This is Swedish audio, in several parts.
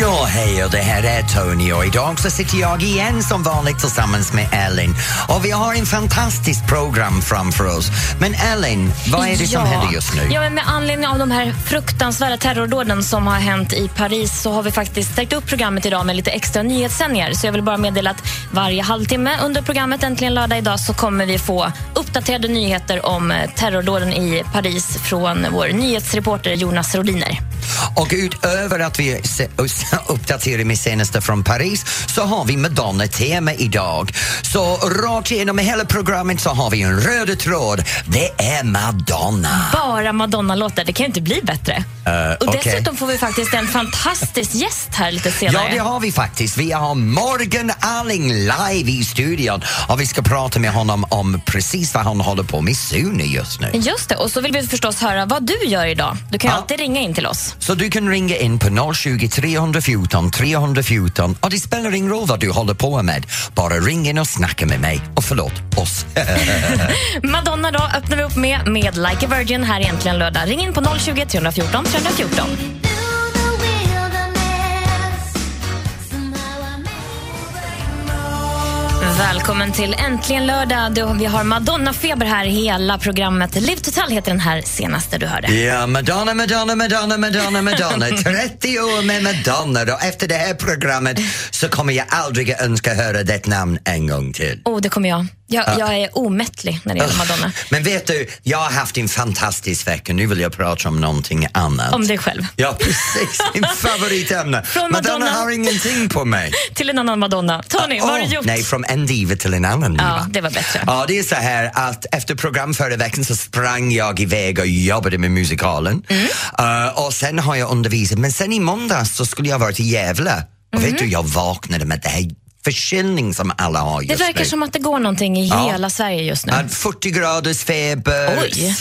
Ja, hej och det här är Tony och idag så sitter jag igen som vanligt tillsammans med Ellen. Och vi har en fantastiskt program framför oss. Men Ellen, vad är det som händer just nu? Ja, men med anledning av de här fruktansvärda terrordåden som har hänt i Paris så har vi faktiskt stärkt upp programmet idag med lite extra nyhetssändningar. Så jag vill bara meddela att varje halvtimme under programmet Äntligen lördag idag så kommer vi få uppdaterade nyheter om eh, terrordåden i Paris från vår nyhetsreporter Jonas Rodiner. Och utöver att vi uppdaterar med senaste från Paris så har vi Madonna-tema idag. Så rakt igenom hela programmet så har vi en röd tråd. Det är Madonna. Bara Madonna-låtar, det kan inte bli bättre. och okej. dessutom får vi faktiskt en fantastisk gäst här lite Ja, senare. det har vi faktiskt. Vi har Morgan Alling live i studion och vi ska prata med honom om precis vad han håller på med Sune just nu. Just det, och så vill vi förstås höra vad du gör idag. Du kan Ja. alltid ringa in till oss. Så du kan ringa in på 020 314 314 och det spelar ingen roll vad du håller på med. Bara ring in och snacka med mig. Och förlåt, oss. Madonna då öppnar vi upp med med Like a Virgin här egentligen lördag. Ring in på 020 314 314. Välkommen till Äntligen lördag. Vi har Madonna-feber här hela programmet. Liv Total heter den här senaste du hörde. Ja, Madonna, Madonna, Madonna, Madonna, Madonna. 30 år med Madonna och efter det här programmet så kommer jag aldrig önska höra det namn en gång till. Oh, det kommer jag. Jag, jag är omättlig när det gäller Madonna. Men vet du, jag har haft en fantastisk vecka. Nu vill jag prata om någonting annat. Om dig själv. Ja, precis. Min favoritämne. Madonna Madonna. har ingenting på mig. Till en annan Madonna. Tony, vad har du Åh, gjort? Nej, från en diva till en annan diva. Ja, det var bättre. Ja, det är så här att efter program förra veckan så sprang jag iväg och jobbade med musikalen. Mm. Eh, och sen har jag undervisat, men sen i måndags så skulle jag vara till Gävle. Och vet du, jag vaknade med det här förkylning som alla har just Mm. Det verkar nu. som att det går någonting i Ja. hela Sverige just nu. Att 40 graders feber, Oj.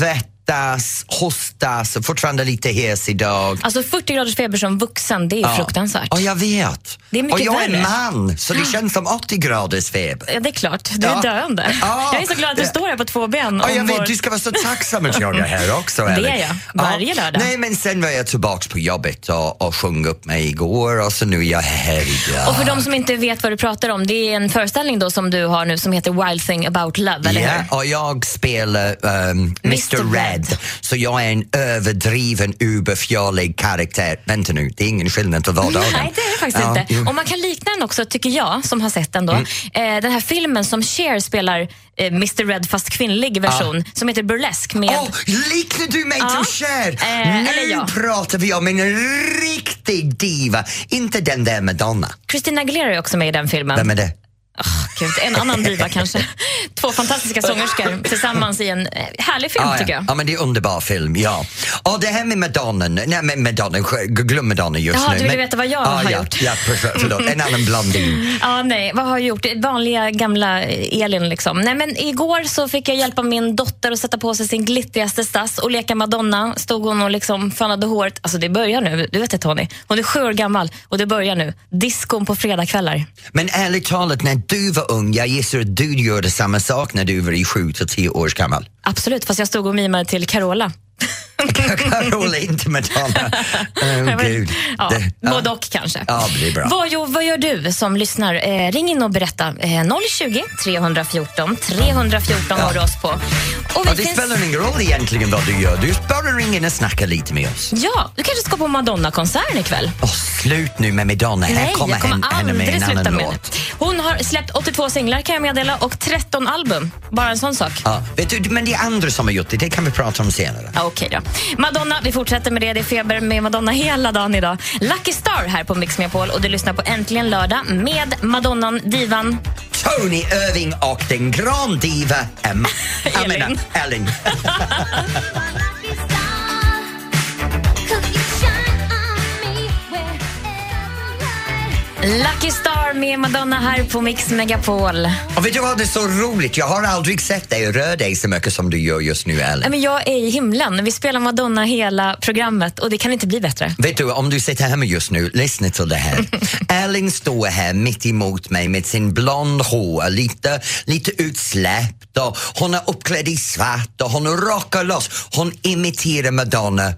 Svettas, hostas, fortfarande lite hes idag. Alltså 40 graders feber som vuxen, det är Ja. fruktansvärt. Och jag vet. Det är mycket och jag är värre. man, så det känns som 80 graders feber. Ja, det är klart. Du Ja. är döende. Ja. Jag är så glad att du Ja. står här på två ben. Ja, jag vet, vår- du ska vara så tacksam att jag är här också. Det är jag, varje lördag. Nej, men sen var jag tillbaks på jobbet och, och sjöng upp mig igår och så nu är jag här idag. Och för de som inte vet vad du pratar om, det är en föreställning då som du har nu som heter Wild thing about love, eller Ja, hur? och jag spelar um, Mr Mr. Red. Red. Så jag är en överdriven, uberfjollig karaktär. Vänta nu, det är ingen skillnad till vardagen. Nej, det är det faktiskt Ja, inte. Och man kan likna den också, tycker jag, som har sett den då. Mm. Eh, den här filmen som Cher spelar eh, Mr Red fast kvinnlig version, som heter Burlesque med... Åh, liknar du mig Ja. till Cher? Eh, nu ja. pratar vi om en riktig diva, inte den där Madonna. Christina Aguilera är också med i den filmen. Vem är det? Gud, en annan diva kanske. Två fantastiska sångerskor tillsammans i en eh, härlig film Ah, tycker ja. jag. ja, men det är en underbar film, ja. Och det här med Madonna, nej men Madonna, glöm Madonna just Jaha, nu. du vill men, veta vad jag ah, har ja, gjort. Ja, för- förlåt, en annan blondin. Ja, nej, vad har jag gjort? Vanliga gamla eh, Elin liksom. Nej, men igår så fick jag hjälpa min dotter att sätta på sig sin glittrigaste stass och leka Madonna. Stod hon och liksom fönade håret. Alltså det börjar nu, du vet det Tony. Hon är sju år gammal och det börjar nu. Diskon på fredagskvällar. Men ärligt talat, när du var ung, jag gissar att du gjorde samma sak när du var i sju till tio års gammal. Absolut, fast jag stod och mimade till Carola. Carola, inte Madonna. Oh, gud. Ja, Det- både och kanske. Ja, det är bra. Vad, jo, vad gör du som lyssnar? Eh, ring in och berätta. Eh, 020 314 314 har du oss på. Och Och det finns- spelar ingen roll egentligen vad du gör, du bara ring in och snacka lite med oss. Ja, du kanske ska på Madonna-konserten ikväll? Åh, slut nu med Madonna, Nej, kommer jag kommer henne, henne med aldrig sluta med det. Hon har släppt 82 singlar kan jag meddela och 13 album. Bara en sån sak. Ja, vet du, men det är andra som har gjort det, det kan vi prata om senare. Okej då. Madonna, vi fortsätter med det. Det är feber med Madonna hela dagen idag. Lucky Star här på Mix Megapol och du lyssnar på Äntligen lördag med Madonnan, divan. Tony Irving och den grandiva Emma. Elin. menar, Ellen. Lucky Star med Madonna här på Mix Megapol. Och vet du vad, det är så roligt. Jag har aldrig sett dig röra dig så mycket som du gör just nu, Ellen. men jag är i himlen. Vi spelar Madonna hela programmet och det kan inte bli bättre. Vet du, om du sitter hemma just nu, lyssna till det här. Ellen står här mitt emot mig med sin blond hår, lite, lite utsläppt och hon är uppklädd i svart och hon rockar loss. Hon imiterar Madonna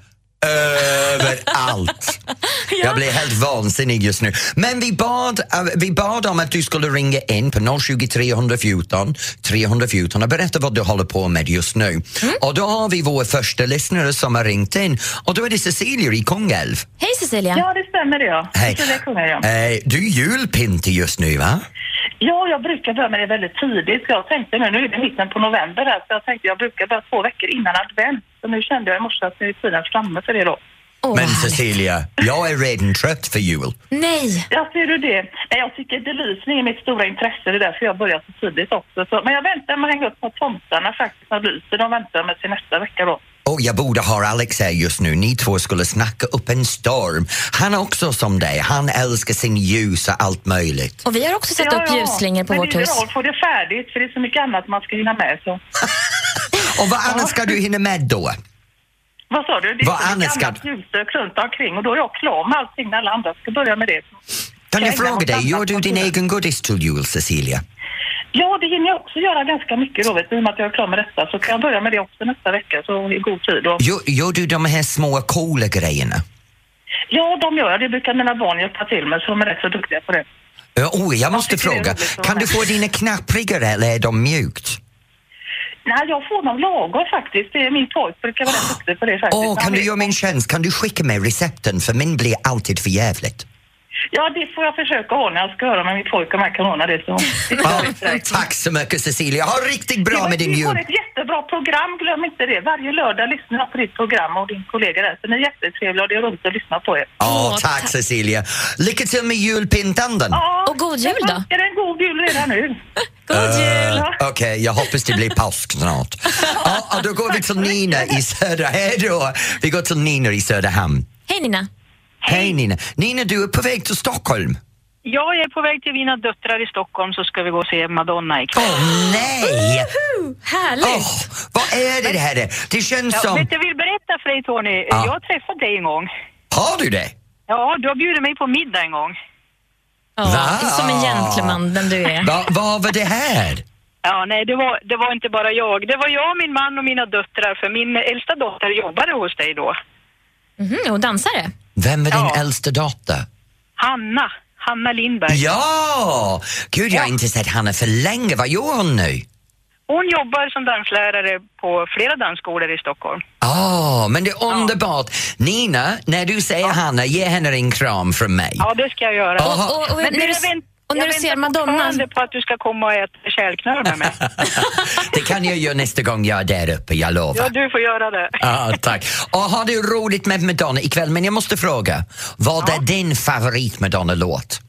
överallt. Jag blir helt vansinnig just nu. Men vi bad, äh, vi bad om att du skulle ringa in på 020 314 314 och berätta vad du håller på med just nu. Mm. Och då har vi vår första lyssnare som har ringt in och då är det Cecilia i Kungälv. Hej Cecilia. Ja, det stämmer det ja. Hej. Cecilia Kungälv, ja. Eh, du är julpyntig just nu va? Ja, jag brukar börja med det väldigt tidigt. Jag tänkte nu, nu är det mitten på november här, så jag tänkte jag brukar börja två veckor innan advent. Så nu kände jag i morse att nu är tiden framme för det då. Åh, Men. Cecilia, jag är redan trött för jul. Nej. Ja, ser du det? Nej, jag tycker belysning är mitt stora intresse. Det är därför jag börjar så tidigt också. Så, men jag väntar med att hänga upp på tomtarna faktiskt när lyser. De väntar med till nästa vecka då. Och jag borde ha Alex här just nu. Ni två skulle snacka upp en storm. Han är också som dig. Han älskar sin ljus och allt möjligt. Och vi har också satt upp ljusslingor på men vårt det är hus. bra att få det färdigt för det är så mycket annat man ska hinna med. Så. Och vad annat ska du hinna med då? Vad sa du? Det är Vad så mycket annat ska- annat ljusstök runt omkring och då är jag klar med allting när alla andra ska börja med det. Kan jag Ska fråga dig, gör du din egen godis till jul, Cecilia? Ja, det hinner jag också göra ganska mycket då, vet du, i och med att jag är klar med detta. Så kan jag börja med det också nästa vecka, så i god tid. Och... Gör, gör du de här små coola grejerna? Ja, de gör jag. Det brukar mina barn hjälpa till med, så de är rätt så duktiga på det. Oh, jag måste är fråga, kan du få dina knapprigare eller är de mjukt? Nej, jag får dem lagom faktiskt. Det är min pojk brukar vara rätt duktig på det faktiskt. Åh, kan Han du göra mig en tjänst? Kan du skicka mig recepten för min blir alltid för jävligt. Ja, det får jag försöka ordna. Jag ska höra med min pojk om jag kan ordna det. Så. Ja, tack så mycket Cecilia, ha riktigt bra Ja, med din jul. får ett jättebra program, glöm inte det. Varje lördag lyssnar jag på ditt program och din kollega där. Så ni är jättetrevliga och det är roligt att lyssna på er. Ja, Åh, tack tack. Cecilia. Lycka till med julpyntandet. Ja, Och god jul då. Jag en god jul redan nu. God jul! Ja. Okej, jag hoppas det blir påsk snart. Ja, då går vi till Nina i Söder... Hej då! Vi går till Nina i Söderhamn. Hej Nina. Hej Nina. Nina, du är på väg till Stockholm. Ja, jag är på väg till mina döttrar i Stockholm så ska vi gå och se Madonna ikväll. Åh nej! Härligt! Åh, vad är det här? Det känns Ja, som... vet du, jag vill berätta för dig Tony, Ja. jag har träffat dig en gång. Har du det? Ja, du har bjudit mig på middag en gång. Ja, Va? som en gentleman den du är. Va, vad var det här? Ja, nej, det var, det var inte bara jag. Det var jag, min man och mina döttrar, för min äldsta dotter jobbade hos dig då. Mhm, och dansare? Vem är din Ja. äldsta dotter? Hanna, Hanna Lindberg. Ja! Gud, jag har inte sett Hanna för länge. Vad gör hon nu? Hon jobbar som danslärare på flera dansskolor i Stockholm. Åh, men det är underbart. Nina, när du säger Hanna, ge henne en kram från mig. Ja, det ska jag göra. Och, och, och, Men när du, jag vänt- och när jag du ser Madonna... fortfarande på att du ska komma och äta kärlknöl med mig. det kan jag göra nästa gång jag är där uppe, jag lovar. Ja, du får göra det. Ja, tack. Och har du roligt med Madonna ikväll? Men jag måste fråga, vad är din favorit Madonna-låt?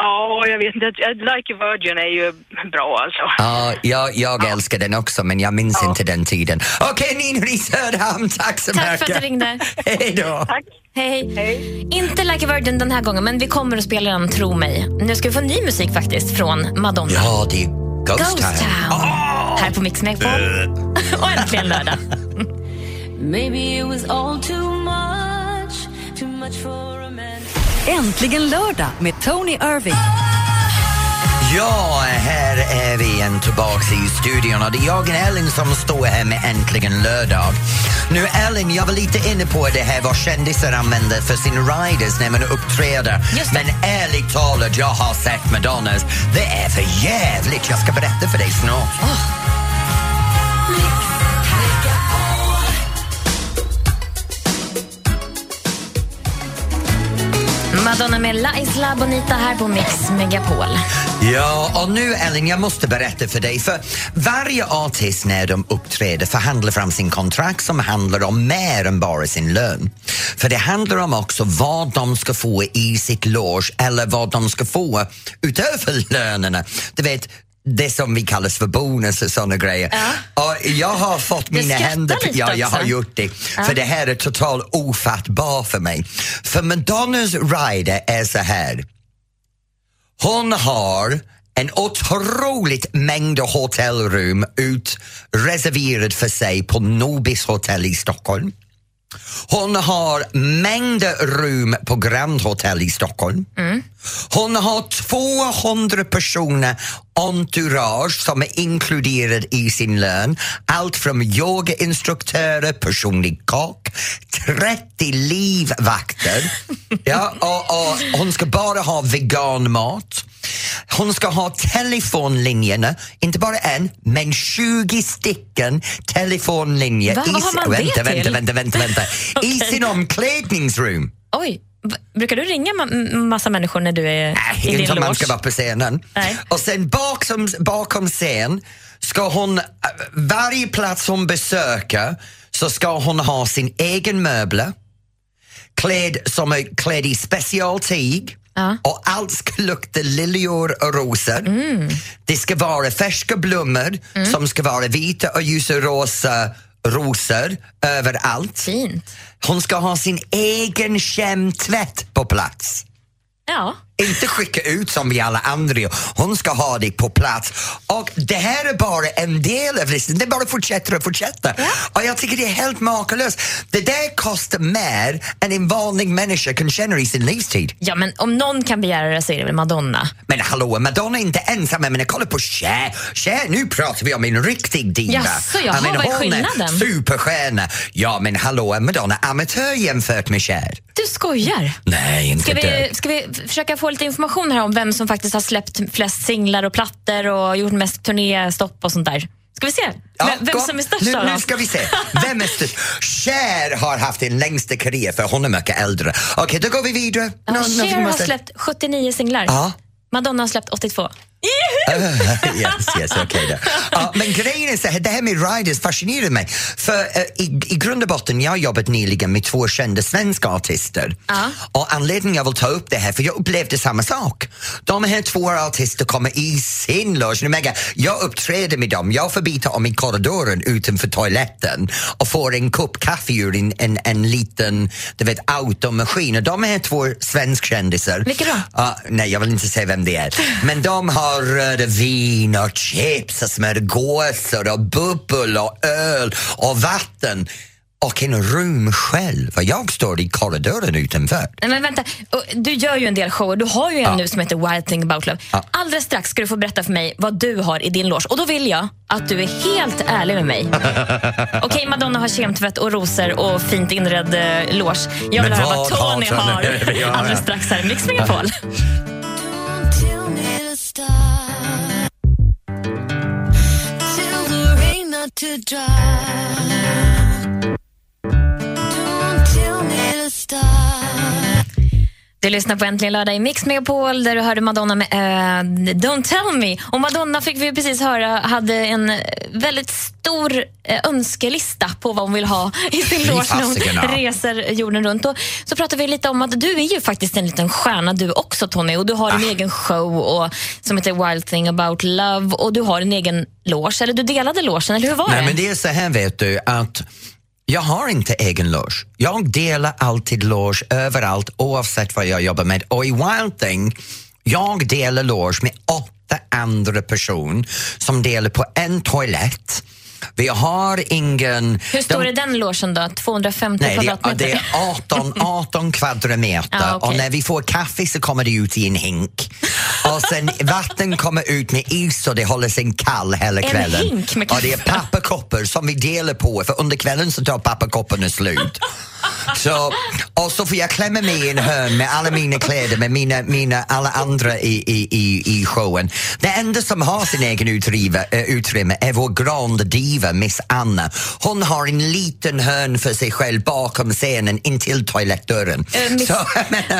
Ja, jag vet inte. Like a Virgin är ju bra alltså. Ja, jag, jag älskar den också, men jag minns inte den tiden. Okej, Nina i Söderhamn, tack så Tack för mycket. att du ringde. Hej då. Tack. Hej. Hej. Inte Like a Virgin den här gången, men vi kommer att spela den, tro mig. Nu ska vi få ny musik faktiskt från Madonna. Ja, det är Ghost, Ghost Town. Town. Här på Mix Megapol. och äntligen lördag. Maybe it was all too much, too much for. Äntligen lördag med Tony Irving. Ja, här är vi igen tillbaks i studion och det är jag och Ellen som står här med Äntligen lördag. Nu Ellen, jag var lite inne på det här vad kändisar använder för sin riders när man uppträder. Men ärligt talat, jag har sett Madonnas. Det är för jävligt. Jag ska berätta för dig snart. Madonna med La Isla Bonita här på Mix Megapol. Ja, och nu Ellen, jag måste berätta för dig. För varje artist när de uppträder förhandlar fram sin kontrakt som handlar om mer än bara sin lön. För det handlar om också vad de ska få i sitt loge eller vad de ska få utöver lönerna. Du vet, det som vi kallar för bonus och såna grejer. Och jag har fått mina händer... Ja, jag har gjort det. För det här är totalt ofattbart för mig. För Madonnas rider är så här. Hon har en otroligt mängd hotellrum utreserverad för sig på Nobis hotell i Stockholm. Hon har mängder rum på Grand Hotel i Stockholm. Hon har 200 personer entourage som är inkluderad i sin lön. Allt från yogainstruktörer, personlig kock, 30 livvakter. Ja, och, och hon ska bara ha veganmat. Hon ska ha telefonlinjerna, inte bara en, men 20 stycken telefonlinjer. Va? Vad har man det vänta, till? vänta, vänta, vänta, vänta. I sin omklädningsrum. Oj, brukar du ringa ma- massa människor när du är Nej, i din inte om man loge? ska vara på scenen. Nej. Och sen bakom, bakom scen ska hon, äh, varje plats hon besöker så ska hon ha sin egen möbler klädd som är klädd i specialtyg Ja. och allt ska lukta liljor och rosor. Mm. Det ska vara färska blommor som ska vara vita och ljusa rosa rosor överallt. Fint. Hon ska ha sin egen kemtvätt på plats. Ja. Inte skicka ut som vi alla andra. Hon ska ha det på plats. Och det här är bara en del av listan. Det bara fortsätter och fortsätter. Och jag tycker det är helt makalöst. Det där kostar mer än en vanlig människa kan tjäna i sin livstid. ja, men om någon kan begära det så är det väl Madonna. Men hallå, Madonna är inte ensam. Jag menar, kolla på Cher. Cher, nu pratar vi om en riktig diva. Jaså, jaha, menar, vad är hon skillnaden? superstjärna. Ja, men hallå, Madonna är amatör jämfört med Cher. Du skojar? Nej, inte Ska vi, ska vi försöka få lite information här om vem som faktiskt har släppt flest singlar och plattor och gjort mest turnéstopp och sånt där? Ska vi se? vem vem kom. som är störst nu, av nu ska vi se. Vem är störst? Cher har haft den längsta karriär för hon är mycket äldre. Okej, då går vi vidare. Ja, någonting Cher har måste- släppt 79 singlar. Ja. Madonna har släppt 82. yes, yes, okej då. Ja, men grejen är så här, det här med riders fascinerar mig. För eh, i, i grund och botten, jag har jobbat nyligen med två kända svenska artister. Och anledningen jag vill ta upp det här, för jag upplevde samma sak. De här två artister kommer i sin loge. Jag, uppträder med dem, jag förbitar dem i korridoren utanför toaletten och får en kopp kaffe ur en, en, en liten du vet, automaskin. Och de här två svenskkändisar. Vilka då? Nej, jag vill inte säga vem det är. Men de har röda vin och chips och smörgåsar och bubbel och öl och vatten och en rum själv. Och jag står i korridoren utanför. Nej, men vänta, du gör ju en del shower. Du har ju en Ja. nu som heter Wild Thing About Love. Ja. Alldeles strax ska du få berätta för mig vad du har i din loge. Och då vill jag att du är helt ärlig med mig. Okej, Madonna har kemtvätt och rosor och fint inredd eh, loge. Jag vill höra vad Tony har alldeles strax här. Mix Megapol. to drive. Du lyssnar på Äntligen lördag i Mix Megapol där du hörde Madonna med eh, Don't tell me. Och Madonna fick vi precis höra hade en väldigt stor eh, önskelista på vad hon vill ha i sin loge när hon reser jorden runt. Och så pratade vi lite om att du är ju faktiskt en liten stjärna du också Tony och du har Ah. din egen show och, som heter Wild thing about love och du har en egen loge, eller du delade logen, eller hur var Nej, det? men det är så här vet du att jag har inte egen loge. Jag delar alltid loge överallt oavsett vad jag jobbar med. Och i Wild Thing, jag delar loge med åtta andra personer som delar på en toalett. Vi har ingen... hur stor de- är den logen då? 250 Nej, det, kvadratmeter? det är 18, 18 kvadratmeter Ja, okej. och när vi får kaffe så kommer det ut i en hink. Och sen vatten kommer ut med is och det håller sig kall hela En kvällen. hink med och det är kaffe? papperkoppar som vi delar på för under kvällen så tar papperkopparna slut. Så, och så får jag klämma mig i en hörn med alla mina kläder med mina, mina alla andra i, i, i, i showen. Det enda som har sin egen utrymme, äh, utrymme är vår grand diva Miss Anna. Hon har en liten hörn för sig själv bakom scenen intill toalettdörren. Eh, miss-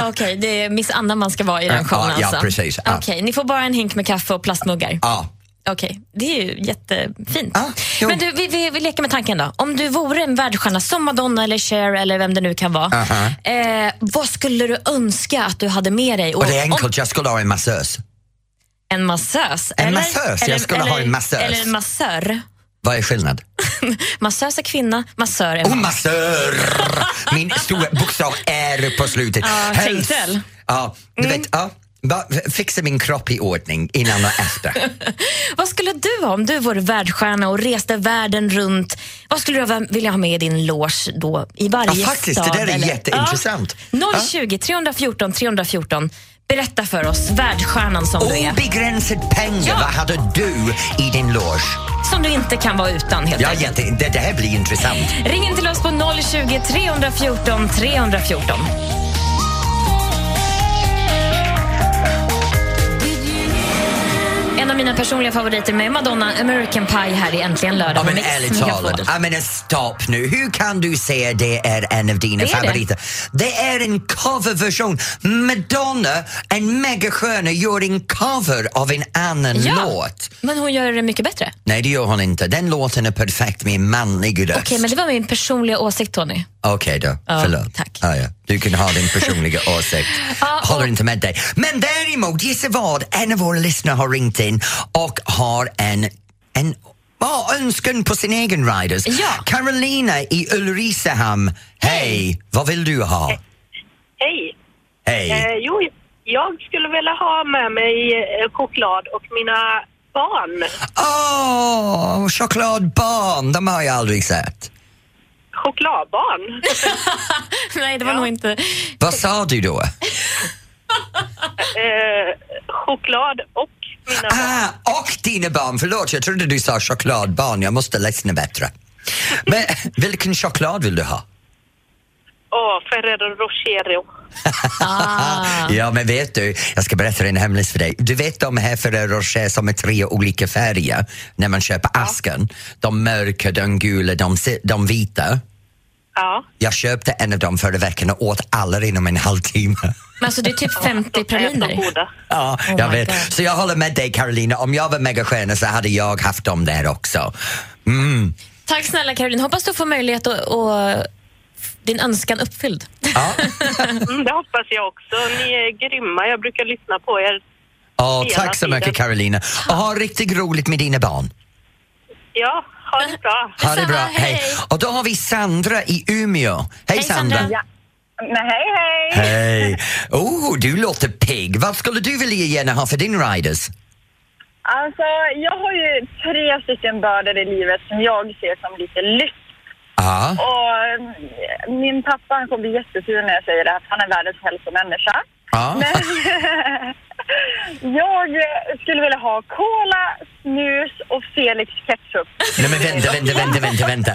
Okej, det är Miss Anna man ska vara i den showen ja, alltså? precis, ja. Okej, ni får bara en hink med kaffe och plastmuggar? ja. Okej, det är ju jättefint. Jo. Men du, vi, vi, vi leker med tanken då. Om du vore en världsstjärna som Madonna eller Cher eller vem det nu kan vara. Aha. Eh, vad skulle du önska att du hade med dig? Och det är om- enkelt, jag skulle ha en massös. en massös? En eller? massös, jag eller, skulle ha eller, en massös. Eller en massör. Vad är skillnad? massös är kvinna, massör är Oh, man. massör! Min stora bokstav R på slutet. Ja, tänkte väl. Ja, du vet, ja. Fixa min kropp i ordning innan och efter. Vad skulle du ha om du vore världsstjärna och reste världen runt? Vad skulle du vilja ha med i din loge då i varje Ja, faktiskt, det stad? där är eller? jätteintressant. Ja. Ja. 020 314 314. Berätta för oss, världsstjärnan som du är. Obegränsad pengar, Ja. vad hade du i din loge? Som du inte kan vara utan helt Ja, enkelt. jätte, det, det här blir intressant. Ring in till oss på 020 314 314. Mina personliga favoriter med Madonna, American Pie här i Äntligen lördag Ja, men ärligt talat, jag menar stopp nu. Hur kan du säga det är en av dina Det är det. favoriter? Det. är en coverversion. Madonna, en megasköna, gör en cover av en annan Ja. låt. Men hon gör det mycket bättre. Nej, det gör hon inte. Den låten är perfekt med en manlig röst. Okej, men det var min personliga åsikt, Tony. Okej då, Ja, förlåt. tack. Ja, ja. Du kan ha din personliga åsikt. Ja, och- Håller inte med dig. Men däremot, gissa vad? En av våra lyssnare har ringt in och har en, en ja, önskan på sin egen riders. Ja. Carolina i Ulricehamn, hej! Vad vill du ha? Hej. Hej! Eh, jo, jag skulle vilja ha med mig eh, choklad och mina barn. Åh, chokladbarn, de har jag aldrig sett. Chokladbarn? Nej, det var nog inte... Vad sa du då? eh, choklad och barn. Ah, och dina barn, förlåt jag trodde du sa chokladbarn, jag måste lyssna bättre. Men vilken choklad vill du ha? Åh, Ferrero Rocher. Ah. Ja, men vet du, jag ska berätta en hemlis för dig. Du vet de här Ferrero Rocher som är tre olika färger när man köper asken? De mörka, de gula, de, de vita. Ja. Jag köpte en av dem förra veckan och åt alla inom en halvtimme. Men alltså, det är typ 50 De är så praliner. Ja, Oh jag vet. God. Så jag håller med dig Carolina, om jag var megastjärna så hade jag haft dem där också. Mm. Tack snälla Caroline. Hoppas du får möjlighet att, att din önskan uppfylld. Ja. Mm, det hoppas jag också. Ni är grymma. Jag brukar lyssna på er. Åh, Hela tack så tiden. mycket Carolina. Och ha riktigt roligt med dina barn. Ja, ha det bra. Ha det bra, hej. hej. Och då har vi Sandra i Umeå. Hej, Hej, Sandra. Sandra. Nej, hej, hej! Hej! Oh, du låter pigg. Vad skulle du vilja gärna ha för din riders? Alltså, jag har ju tre stycken bördor i livet som jag ser som lite lyft. Ja. Och mm, min pappa han kommer bli jättesur när jag säger det, att han är världens hälsomänniska. Ja. Men jag skulle vilja ha cola, snus och Felix ketchup. Nej men vänta, vänta, vänta, vänta, vänta.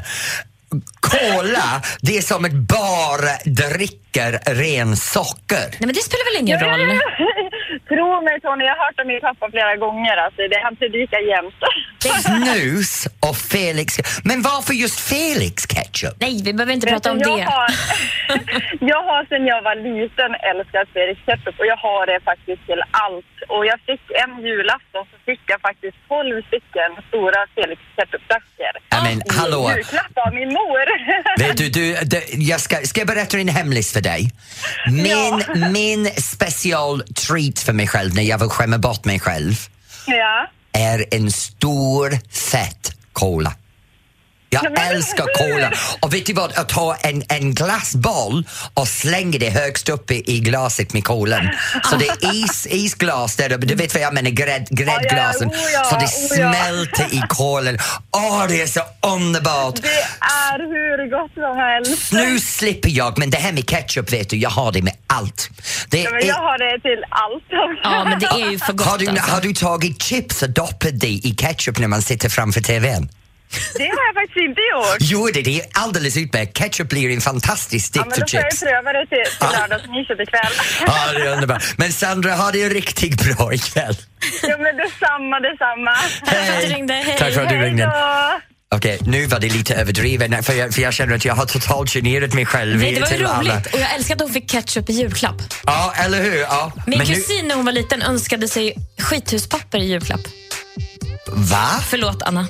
Cola, det är som ett bara dricker ren socker. Nej, men det spelar väl ingen roll? Tro mig Tony, jag har hört om min pappa flera gånger. Alltså, det, han predikar jämt. Snus och Felix. Men varför just Felix ketchup? Nej, vi behöver inte prata om jag det. Har, jag har sedan jag var liten älskat Felix ketchup och jag har det faktiskt till allt. Och jag fick en julafton så fick jag faktiskt 12 stycken stora Felix ketchupflaskor. Ja, men hallå. I julklapp av min mor. Vet du, du, du jag ska, ska jag berätta en hemlis för dig? Min, min special treat för mig själv när jag vill skämma bort mig själv ja. är en stor fett cola. Jag älskar cola. Och vet du vad, att ta en, en glassboll och slänga det högst upp i, i glaset med kolan. Så det är is, isglas där uppe, du vet vad jag menar, grädd, gräddglasen. oh ja, så det oh ja. smälter i kolan. Åh, det är så underbart! Det är hur gott som helst. Snus slipper jag, men det här med ketchup vet du, jag har det med allt. Det Ja, men jag är, har det till allt också. Ja, men det är ju för gott har, du, alltså. har du tagit chips och doppat det i ketchup när man sitter framför TVn? Det har jag faktiskt inte gjort. Jo, det, det är alldeles utmärkt. Ketchup blir en fantastisk Ja, stick men då för får jag chips. pröva det till, till lördagsmyset ikväll. Ja, det är underbart. Men Sandra, ha det riktigt bra ikväll. Ja, men detsamma, detsamma. Tack för att du ringde. Hej. Tack för att du Hej ringde. då! Okej, nu var det lite överdrivet för jag, för jag känner att jag har totalt generat mig själv Nej, det var ju till alla. roligt. Och jag älskar att hon fick ketchup i julklapp. Ja, eller hur? Ja. Min Men nu, kusin när hon var liten önskade sig skithuspapper i julklapp. va? Förlåt, Anna.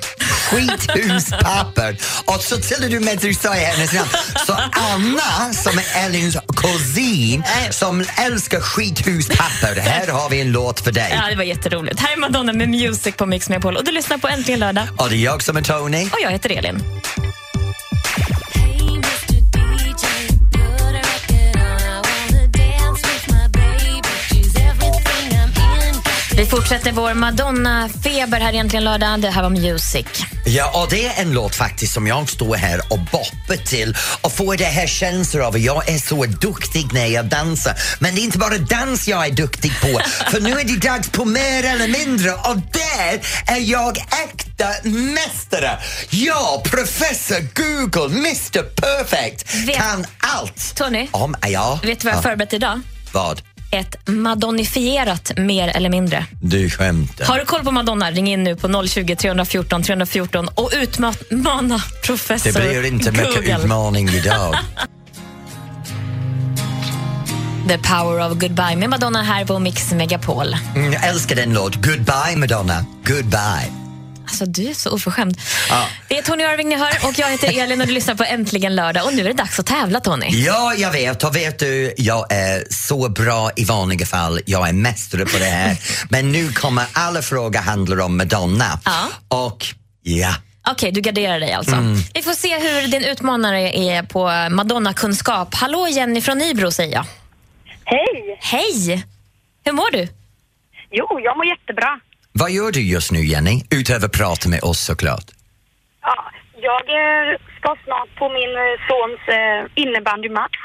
Skithuspapper. Och så till du med att du sa hennes namn. Så Anna, som är Elins kusin, som älskar skithuspapper. Här har vi en låt för dig. Ja, det var jätteroligt. Här är Madonna med Music på Mix Megapol. Och du lyssnar på Äntligen lördag. Och det är jag som är Tony. Och jag heter Elin. Vi Fortsätter vår Madonna-feber här egentligen lördag. Det här var Music. Ja, och det är en låt faktiskt som jag står här och boppar till och får det här känslan av att jag är så duktig när jag dansar. Men det är inte bara dans jag är duktig på, för nu är det dags på mer eller mindre och där är jag äkta mästare. Ja, professor Google, Mr Perfect, Vet- kan allt. Tony, Om, ja. vet du vad jag har förberett idag? Vad? Ett madonnifierat mer eller mindre. Du skämtar. Har du koll på Madonna? Ring in nu på 020 314 314 och utmana professor Det blir inte mycket Google. utmaning idag. The power of goodbye med Madonna här på Mix Megapol. Mm, jag älskar den låt. Goodbye Madonna, goodbye. Alltså du är så oförskämd. Ja. Det är Tony Irving ni hör och jag heter Elin och du lyssnar på Äntligen lördag och nu är det dags att tävla Tony. Ja, jag vet. Och vet du, jag är så bra i vanliga fall. Jag är mästare på det här. Men nu kommer alla frågor handla om Madonna. Ja. Och ja, Okej, du garderar dig alltså. Mm. Vi får se hur din utmanare är på Madonna-kunskap. Hallå Jenny från Nybro säger jag. Hej! Hej! Hur mår du? Jo, jag mår jättebra. Vad gör du just nu Jenny? Utöver att prata med oss såklart. Ja, jag eh, ska snart på min eh, sons eh, innebandymatch.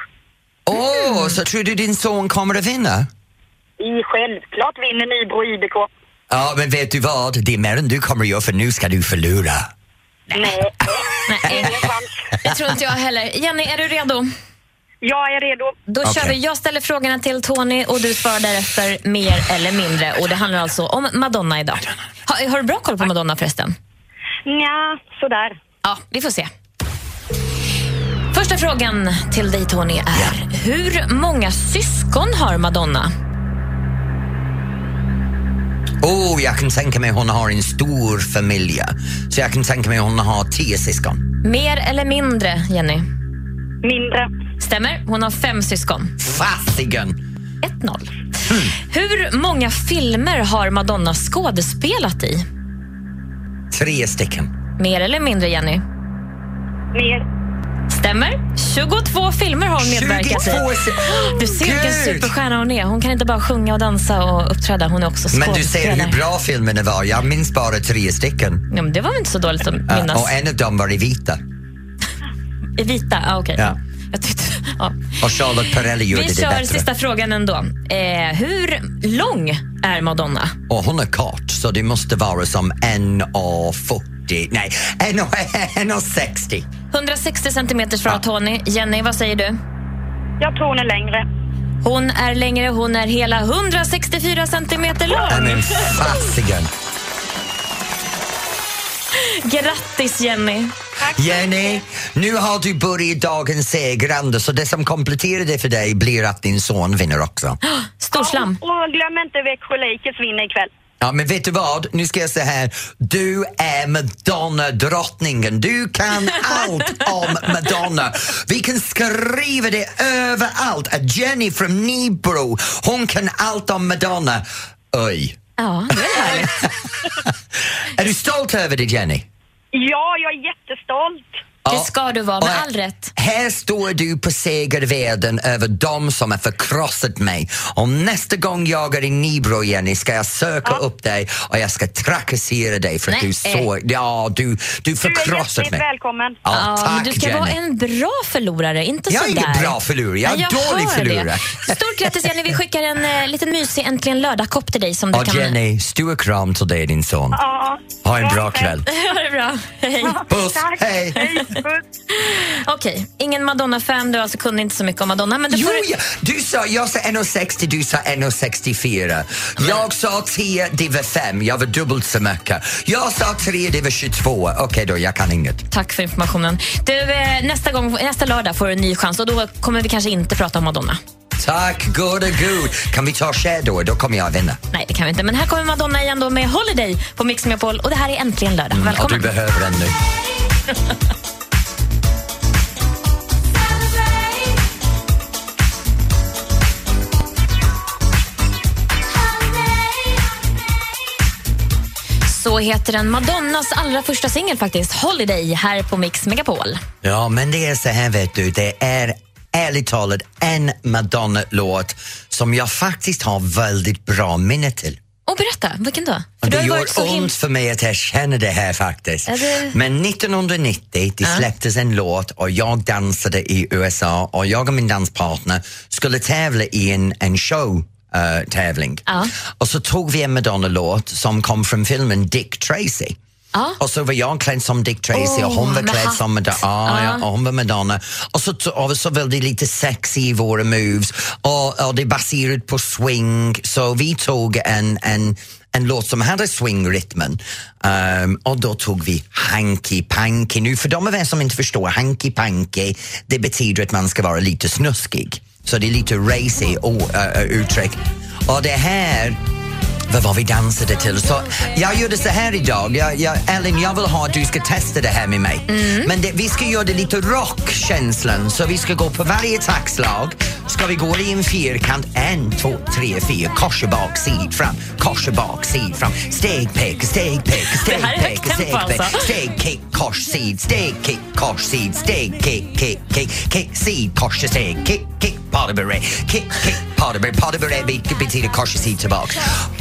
Åh, Mm. så tror du din son kommer att vinna? I självklart vinner Nybro IBK. Ja, men vet du vad? Det är mer än du kommer att göra för nu ska du förlora. Nej, Nej, ingen chans. det tror inte jag heller. Jenny, är du redo? Jag är redo. Då kör Okej. vi. Jag ställer frågorna till Tony och du svarar därefter mer eller mindre. Och Det handlar alltså om Madonna idag. Har, har du bra koll på Madonna förresten? Nja, sådär. Ja, vi får se. Första frågan till dig Tony är hur många syskon har Madonna? Oh, jag kan tänka mig hon har en stor familj. Så jag kan tänka mig hon har tio syskon. Mer eller mindre, Jenny? Mindre. Stämmer. Hon har fem syskon. Fasiken! 1-0. Hur många filmer har Madonna skådespelat i? Tre stycken. Mer eller mindre, Jenny? Mer. Stämmer. 22 filmer har hon medverkat i. 22 se- Du ser vilken superstjärna hon är. Hon kan inte bara sjunga och dansa och uppträda, hon är också Men du skådespelare. ser hur bra filmerna var. Jag minns bara tre stycken. Ja, men det var väl inte så dåligt att Ja, minnas. och en av dem var i vita. I vita? Ah, okej. Ja. Jag tyckte, ja. Och Charlotte Perrelli gjorde Vi det kör bättre. sista frågan ändå. Eh, hur lång är Madonna? Och hon är kort, så det måste vara som 1,40. Nej, 1,60. 160 centimeter svarar Tony. Jenny, vad säger du? Jag tror hon är längre. Hon är längre, hon är hela 164 centimeter lång. men fasiken. Grattis Jenny! Jenny, nu har du börjat dagen segrande så det som kompletterar det för dig blir att din son vinner också. Storslam. Och glöm inte Växjö Lakers vinner ikväll. Ja, men vet du vad? Nu ska jag säga här. Du är Madonna-drottningen. Du kan allt om Madonna. Vi kan skriva det överallt. Att Jenny från Nybro, hon kan allt om Madonna. Oj. Ja, det är härligt. Är du stolt över det, Jenny? Ja, jag är jättestolt. Det ska du vara, med Och all rätt. Här står du på segervärden över dem som har förkrossat mig. Och nästa gång jag är i Nybro, Jenny, ska jag söka upp dig och jag ska trakassera dig för att Nej. du så, ja, du, du Du är förkrossat hjärtligt mig. välkommen. Ja, Ja, tack du ska Jenny. vara en bra förlorare, inte Jag är sådär. ingen bra förlorare, jag är Nej, dålig förlorare. Det. Stort grattis Jenny, vi skickar en eh, liten mysig Äntligen lördag-kopp till dig som du kan... Jenny, stor kram till dig din son. Ja. Ha en bra kväll. Ha det bra. Hej. Puss, Tack. hej. Hej. Okej, ingen Madonna-fan, du alltså kunde inte så mycket om Madonna. Men du Jo, får... ja. du sa, jag sa 1,60, du sa 1,64. Jag sa 10, det var 5, jag var dubbelt så mycket. Jag sa 3, det var 22. Okej då, jag kan inget. Tack för informationen. Du, eh, nästa, gång, nästa lördag får du en ny chans och då kommer vi kanske inte prata om Madonna. Tack gode gud. Kan vi ta share då? Då kommer jag vinna. Nej, det kan vi inte. Men här kommer Madonna igen då med Holiday på Mix Megapol och det här är äntligen lördag. Du Välkommen. behöver den nu. Så heter den Madonnas allra första singel faktiskt, Holiday, här på Mix Megapol. Ja, men det är så här vet du, det är ärligt talat en Madonna-låt som jag faktiskt har väldigt bra minne till. Och berätta, vilken då? För det gör him- ont för mig att erkänna det här faktiskt. Det- Men 1990 det släpptes en låt och jag dansade i USA och jag och min danspartner skulle tävla i en, en show eh, tävling. Ja. Och så tog vi en Madonna-låt som kom från filmen Dick Tracy. Ja. Och så var jag klädd som Dick Tracy och hon var klädd som Madonna. Ja, ja, och hon var Madonna. Och så, och så var det lite sexy i våra moves och, och det är baserat på swing så vi tog en, en, en låt som hade swingrytmen um, och då tog vi Hanky Panky. Nu för de av er som inte förstår, Hanky Panky det betyder att man ska vara lite snuskig. Så det är lite racy och, uh, uttryck. Och det här vad var vi dansade till? Så jag gjorde så här idag. Jag, jag, Ellen, jag vill ha att du ska testa det här med mig. Men det, vi ska göra det lite rockkänslan. Så vi ska gå på varje taktslag. Ska vi gå i en fyrkant. En, två, tre, fyra. Kors och bak, sid, fram. Kors och bak, sid, fram. Steg, pek, steg, pek, steg, pek, steg, pek. alltså. Steg, kick, kors, sid, steg, kick, kors, sid, steg, kick, kick, kick, kick, sid, kors, steg, kick, kick, Potterbury, kick, kick. Potterbury be- betyder kors och sid tillbaks.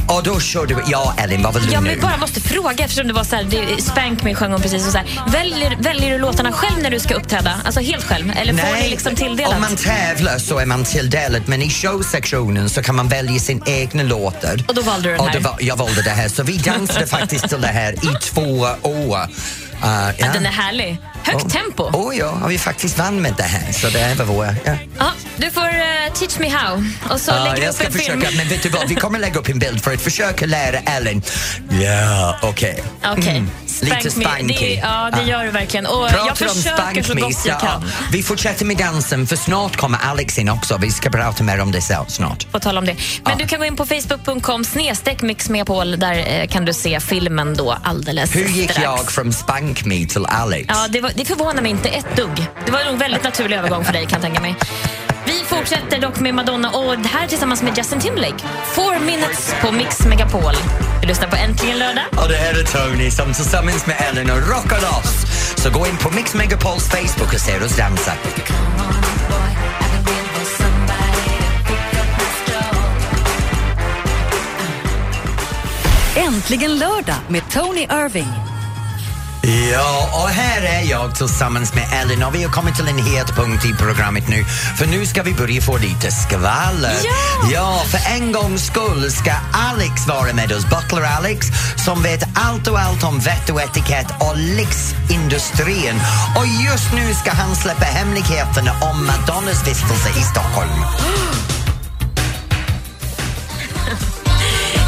Och då körde vi, ja Ellen, vad vill du Jag nu? men bara måste fråga eftersom det var så här, det, Spank Me sjöng hon precis och så här, väljer, väljer du låtarna själv när du ska uppträda? Alltså helt själv? Eller får du liksom tilldelat? om man tävlar så är man tilldelad men i showsektionen så kan man välja sin egna låtar. Och då valde du den Och här? det var, jag valde det här så vi dansade faktiskt till det här i två år. Uh, Ja, den är härlig. Högt Oh. tempo. Oh ja, och vi faktiskt vann med det här så det var vår... Ja. Ja, du får eh, teach me how och så Ja, lägger jag upp ska en film. försöka, men vet du vad, vi kommer lägga upp en bild för att försöka lära Ellen. Ja, okej. Okej, Mm, Lite spanky. Det, ja, det gör du verkligen. Och jag Pratar om försöker så gott jag kan. Vi fortsätter med dansen för snart kommer Alex in också. Vi ska prata mer om det så- snart. På tal om det. Men Ja. du kan gå in på facebook.com snedstreck mixmepol. Där eh, kan du se filmen då alldeles Hur gick strax. jag från spank me till Alex? Ja, det, var, det förvånar mig inte ett dugg. Det var nog en väldigt naturlig övergång för dig kan jag tänka mig. Vi fortsätter dock med Madonna och det här tillsammans med Justin Timberlake. Four minutes på Mix Megapol. Du lyssnar på Äntligen lördag. Och det här är Tony som tillsammans med Ellen och rockar loss. Så gå in på Mix Megapols Facebook och se oss dansa. Äntligen lördag med Tony Irving. Ja, och här är jag tillsammans med Ellen och vi har kommit till en het punkt i programmet nu för nu ska vi börja få lite skvaller. Ja! ja, för en gångs skull ska Alex vara med oss, Butler Alex som vet allt och allt om vett och etikett och lyxindustrin. Och just nu ska han släppa hemligheterna om Madonnas vistelse i Stockholm.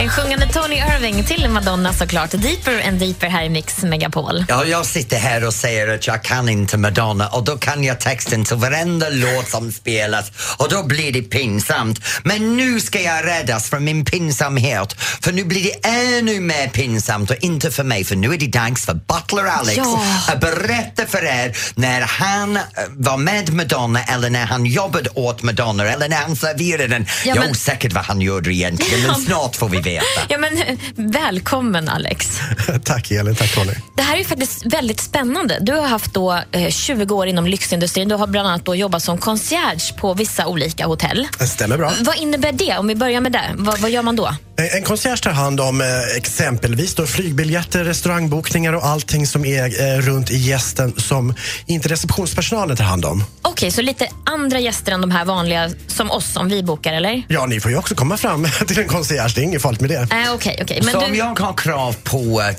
En sjungande Tony Irving till Madonna såklart. Deeper and deeper här i Mix Megapol. Ja, jag sitter här och säger att jag kan inte Madonna och då kan jag texten till varenda låt som spelas och då blir det pinsamt. Men nu ska jag räddas från min pinsamhet för nu blir det ännu mer pinsamt och inte för mig för nu är det dags för Butler Alex Ja. att berätta för er när han eh, var med Madonna eller när han jobbade åt Madonna eller när han serverade den. Ja, jag är men- osäker vad han gjorde egentligen men snart får vi veta. Ja, men välkommen Alex. tack Elin, tack Tony. Det här är faktiskt väldigt spännande. Du har haft då eh, 20 år inom lyxindustrin. Du har bland annat då jobbat som concierge på vissa olika hotell. Det stämmer bra. Vad innebär det? Om vi börjar med det. Vad, vad gör man då? En concierge tar hand om eh, exempelvis då flygbiljetter, restaurangbokningar och allting som är eh, runt i gästen som inte receptionspersonalen tar hand om. Okej, så lite andra gäster än de här vanliga som oss som vi bokar, eller? Ja, ni får ju också komma fram till en concierge, det är inget farligt med det. Äh, Okej, okej. Men så om du... jag har krav på eh,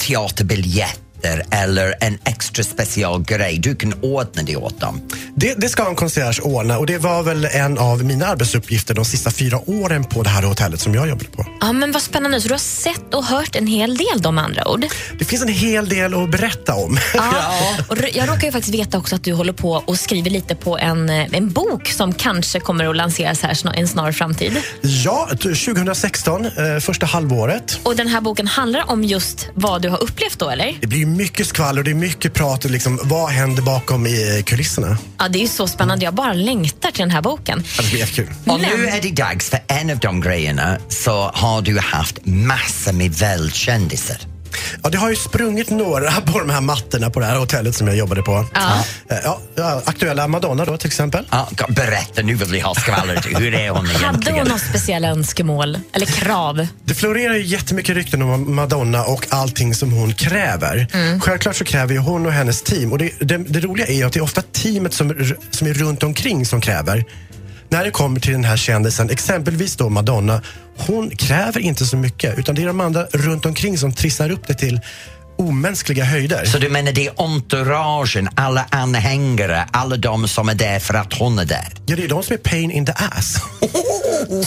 teaterbiljetter eller en extra special grej, du kan ordna det åt dem. det. Det ska en concierge ordna och det var väl en av mina arbetsuppgifter de sista fyra åren på det här hotellet som jag jobbade på. Ja, men vad spännande. Så du har sett och hört en hel del med andra ord? Det finns en hel del att berätta om. Ja. Och jag råkar ju faktiskt veta också att du håller på och skriver lite på en, eh, en bok som kanske kommer att lanseras här snar, en snar framtid. Ja, t- 2016, eh, första halvåret. Och den här boken handlar om just vad du har upplevt då, eller? Det blir ju mycket skvaller och det är mycket prat. Liksom, vad händer bakom i kulisserna? Ja, det är så spännande. Jag bara längtar till den här boken. Ja, Det blir jättekul. Och nu är det dags för en av de grejerna så har du haft massor med välkändisar. Ja, det har ju sprungit några på de här mattorna på det här hotellet som jag jobbade på. Ja. Eh, Ja, ja, aktuella Madonna då till exempel. Ja, berätta, nu vill vi ha skvallret. Hur är hon Hade egentligen? hon något speciella önskemål eller krav? Det florerar ju jättemycket rykten om Madonna och allting som hon kräver. Självklart så kräver ju hon och hennes team. Och det, det, det roliga är ju att det är ofta teamet som, som är runt omkring som kräver. När det kommer till den här kändisen, exempelvis då Madonna, hon kräver inte så mycket utan det är de andra runt omkring som trissar upp det till omänskliga höjder. Så du menar det är entouragen, alla anhängare, alla de som är där för att hon är där? Ja, det är de som är pain in the ass.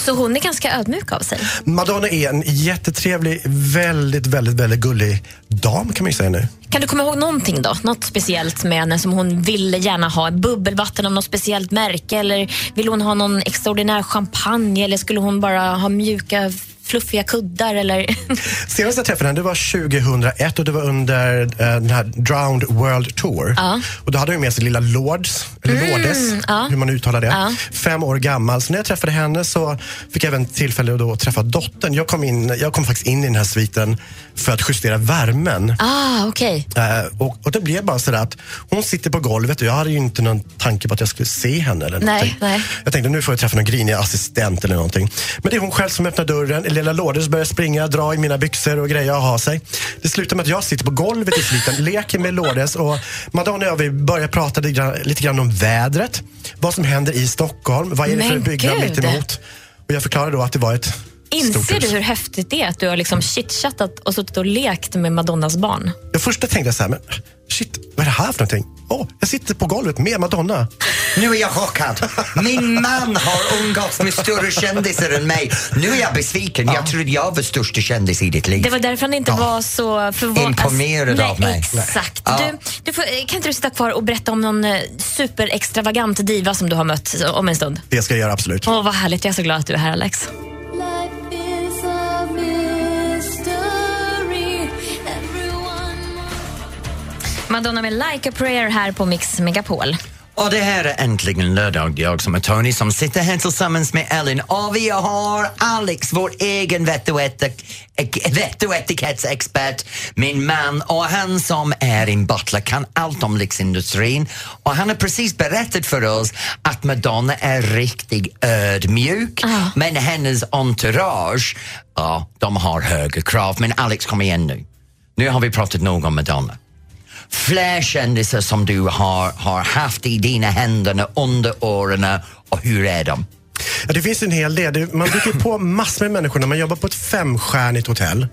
Så hon är ganska ödmjuk av sig. Madonna är en jättetrevlig, väldigt, väldigt, väldigt gullig dam kan man ju säga nu. Kan du komma ihåg någonting då? Något speciellt med henne som hon ville gärna ha? Bubbelvatten av något speciellt märke eller vill hon ha någon extraordinär champagne eller skulle hon bara ha mjuka fluffiga kuddar eller? Senast jag träffade henne det var 2001 och det var under eh, den här Drowned World Tour. Ja. Och då hade hon med sig lilla Lords, eller Lourdes, ja. hur man uttalar det. Ja. Fem år gammal. Så när jag träffade henne så fick jag även tillfälle att då träffa dottern. Jag kom, in, jag kom faktiskt in i den här sviten för att justera värmen. ah, okej. Eh, och, och det blev bara sådär att hon sitter på golvet och jag hade ju inte någon tanke på att jag skulle se henne. Eller Nej, någonting. nej. Jag tänkte nu får jag träffa någon grinig assistent eller någonting. Men det är hon själv som öppnar dörren. Lilla Lourdes börjar springa, dra i mina byxor och grejer och ha sig. Det slutar med att jag sitter på golvet i sviten, leker med Lourdes och Madonna och jag vi börjar prata lite grann, lite grann om vädret. Vad som händer i Stockholm. Vad är det för byggnad mitt emot? Och jag förklarar då att det var ett Inser du hur häftigt det är att du har liksom chitchattat och suttit och lekt med Madonnas barn? Jag först tänkte jag så här, men shit, vad är det här för någonting? Åh, jag sitter på golvet med Madonna. Nu är jag chockad. Min man har umgåtts med större kändisar än mig. Nu är jag besviken. Jag trodde jag var största kändis i ditt liv. Det var därför han inte var så förvånad. Imponerad nej, av mig. Exakt. Ja. Du, du får, kan inte du sitta kvar och berätta om någon eh, superextravagant diva som du har mött om en stund? Det ska jag göra absolut. Åh, vad härligt. Jag är så glad att du är här, Alex. Madonna med Like a prayer här på Mix Megapol. Och det här är äntligen lördag. Jag som är Tony som sitter här tillsammans med Ellen och vi har Alex, vår egen vett och etik- ek- vett och etikettsexpert, min man och han som är en butler, kan allt om lyxindustrin och han har precis berättat för oss att Madonna är riktigt ödmjuk Ja. men hennes entourage, ja, de har högre krav. Men Alex, kom igen nu. Nu har vi pratat nog om Madonna fler kändisar som du har, har haft i dina händer under åren och hur är de? Ja, det finns en hel del. Man dyker på massor med människor när man jobbar på ett femstjärnigt hotell.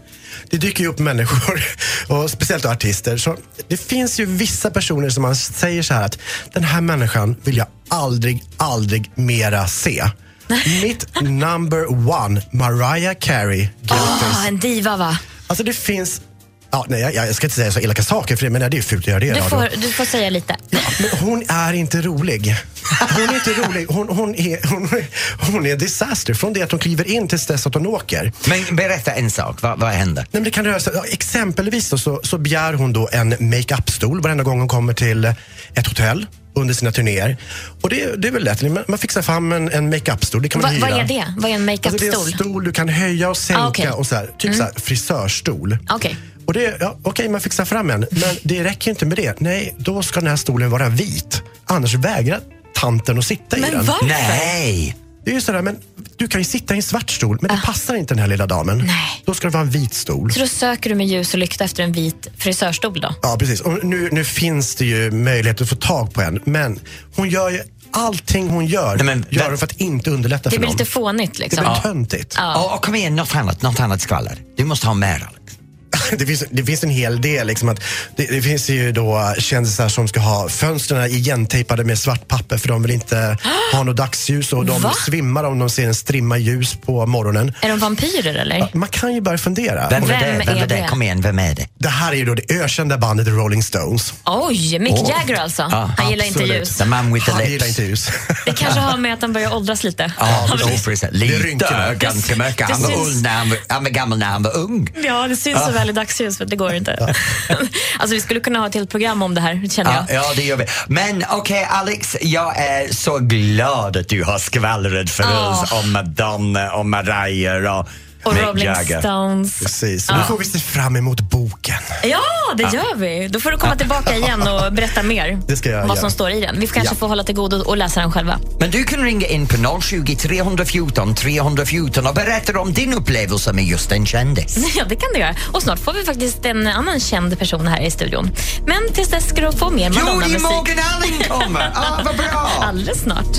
Det dyker ju upp människor, och speciellt artister. Så det finns ju vissa personer som man säger så här att den här människan vill jag aldrig, aldrig mera se. Mitt number one, Mariah Carey. Ah, en diva, va? Alltså det finns... Ja, nej, jag, jag ska inte säga så elaka saker för det, men det är fult att göra det Du får, du får säga lite. Ja, men hon är inte rolig. Hon är inte rolig. Hon, hon, är, hon, hon är disaster från det att hon kliver in tills dess att hon åker. Men berätta en sak, vad, vad händer? Nej, men det kan röra sig, ja, exempelvis då, så, så begär hon då en make-up-stol varenda gång hon kommer till ett hotell under sina turnéer. Och det, det är väl lätt, man, man fixar fram en, en make-up-stol, det kan man Va, hyra. vad är det? Vad är en Alltså, det är en makeup-stol? stol du kan höja och sänka Ah, okej. och så här, typ så här, frisörstol. Okej. Och det, ja, okej, man fixar fram en, men det räcker inte med det. Nej, då ska den här stolen vara vit. Annars vägrar tanten att sitta i Men den. varför? Nej! Det är ju sådär, men du kan ju sitta i en svart stol, men det passar inte den här lilla damen. Ah. Nej. Då ska det vara en vit stol. Så då söker du med ljus och lykta efter en vit frisörstol då? Ja, precis. Och nu, nu finns det ju möjlighet att få tag på en, men hon gör ju allting hon gör, Nej, men gör hon för att inte underlätta Det för blir någon. lite fånigt Det liksom. blir töntigt. Och, och kom igen, något annat, något annat skvaller. Du måste ha mer. Det finns, det finns en hel del. Liksom att det, det finns ju då kändisar som ska ha fönstren igentejpade med svart papper för de vill inte ha något dagsljus och de Va? svimmar om de ser en strimma ljus på morgonen. Är de vampyrer eller? Man kan ju börja fundera. Vem, är Vem det? Vem är det? Kom igen, vem är det? Det här är ju då det ökända bandet Rolling Stones. Oj, Mick Jagger alltså. han gillar inte absolut. ljus. The man with the Han lips. gillar inte ljus. Det kanske har med att han börjar åldras lite. Ja, Han precis. Det är Lite, rynkorna. ganska mycket. Han Det var, syns. ung när han, var, han var gammal när han var ung. Ja, det syns så väl i dagsljus för det går inte. alltså vi skulle kunna ha ett helt program om det här, känner Ja, jag. ja, det gör vi. Men okej, Alex, jag är så glad att du har skvallrat för Ja. oss om Madonna och Mariah. Och Och Mick Rolling Jagger. Stones. Precis, och nu får vi se fram emot boken. Ja, det gör vi. Då får du komma tillbaka igen och berätta mer Det ska jag om vad göra. som står i den. Vi kanske Ja. får hålla till godo och läsa den själva. Men du kan ringa in på 020 314 314 och berätta om din upplevelse med just en kändis. Ja, det kan du göra. Och snart får vi faktiskt en annan känd person här i studion. Men tills dess ska du få mer Madonna-musik. Morgan Allen kommer! Ah, vad bra! Alldeles snart.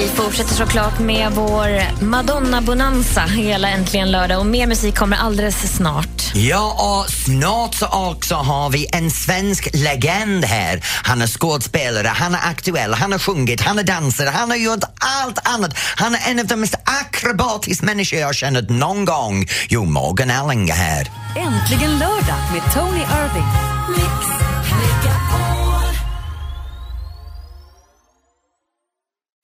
Vi fortsätter såklart med vår Madonna-bonanza hela Äntligen lördag och mer musik kommer alldeles snart. Ja, och snart så också har vi en svensk legend här. Han är skådespelare, han är aktuell, han har sjungit, han är dansare, han har gjort allt annat. Han är en av de mest akrobatiska människor jag känner någon gång. Jo, Morgan Alling är här. Äntligen lördag med Tony Irving.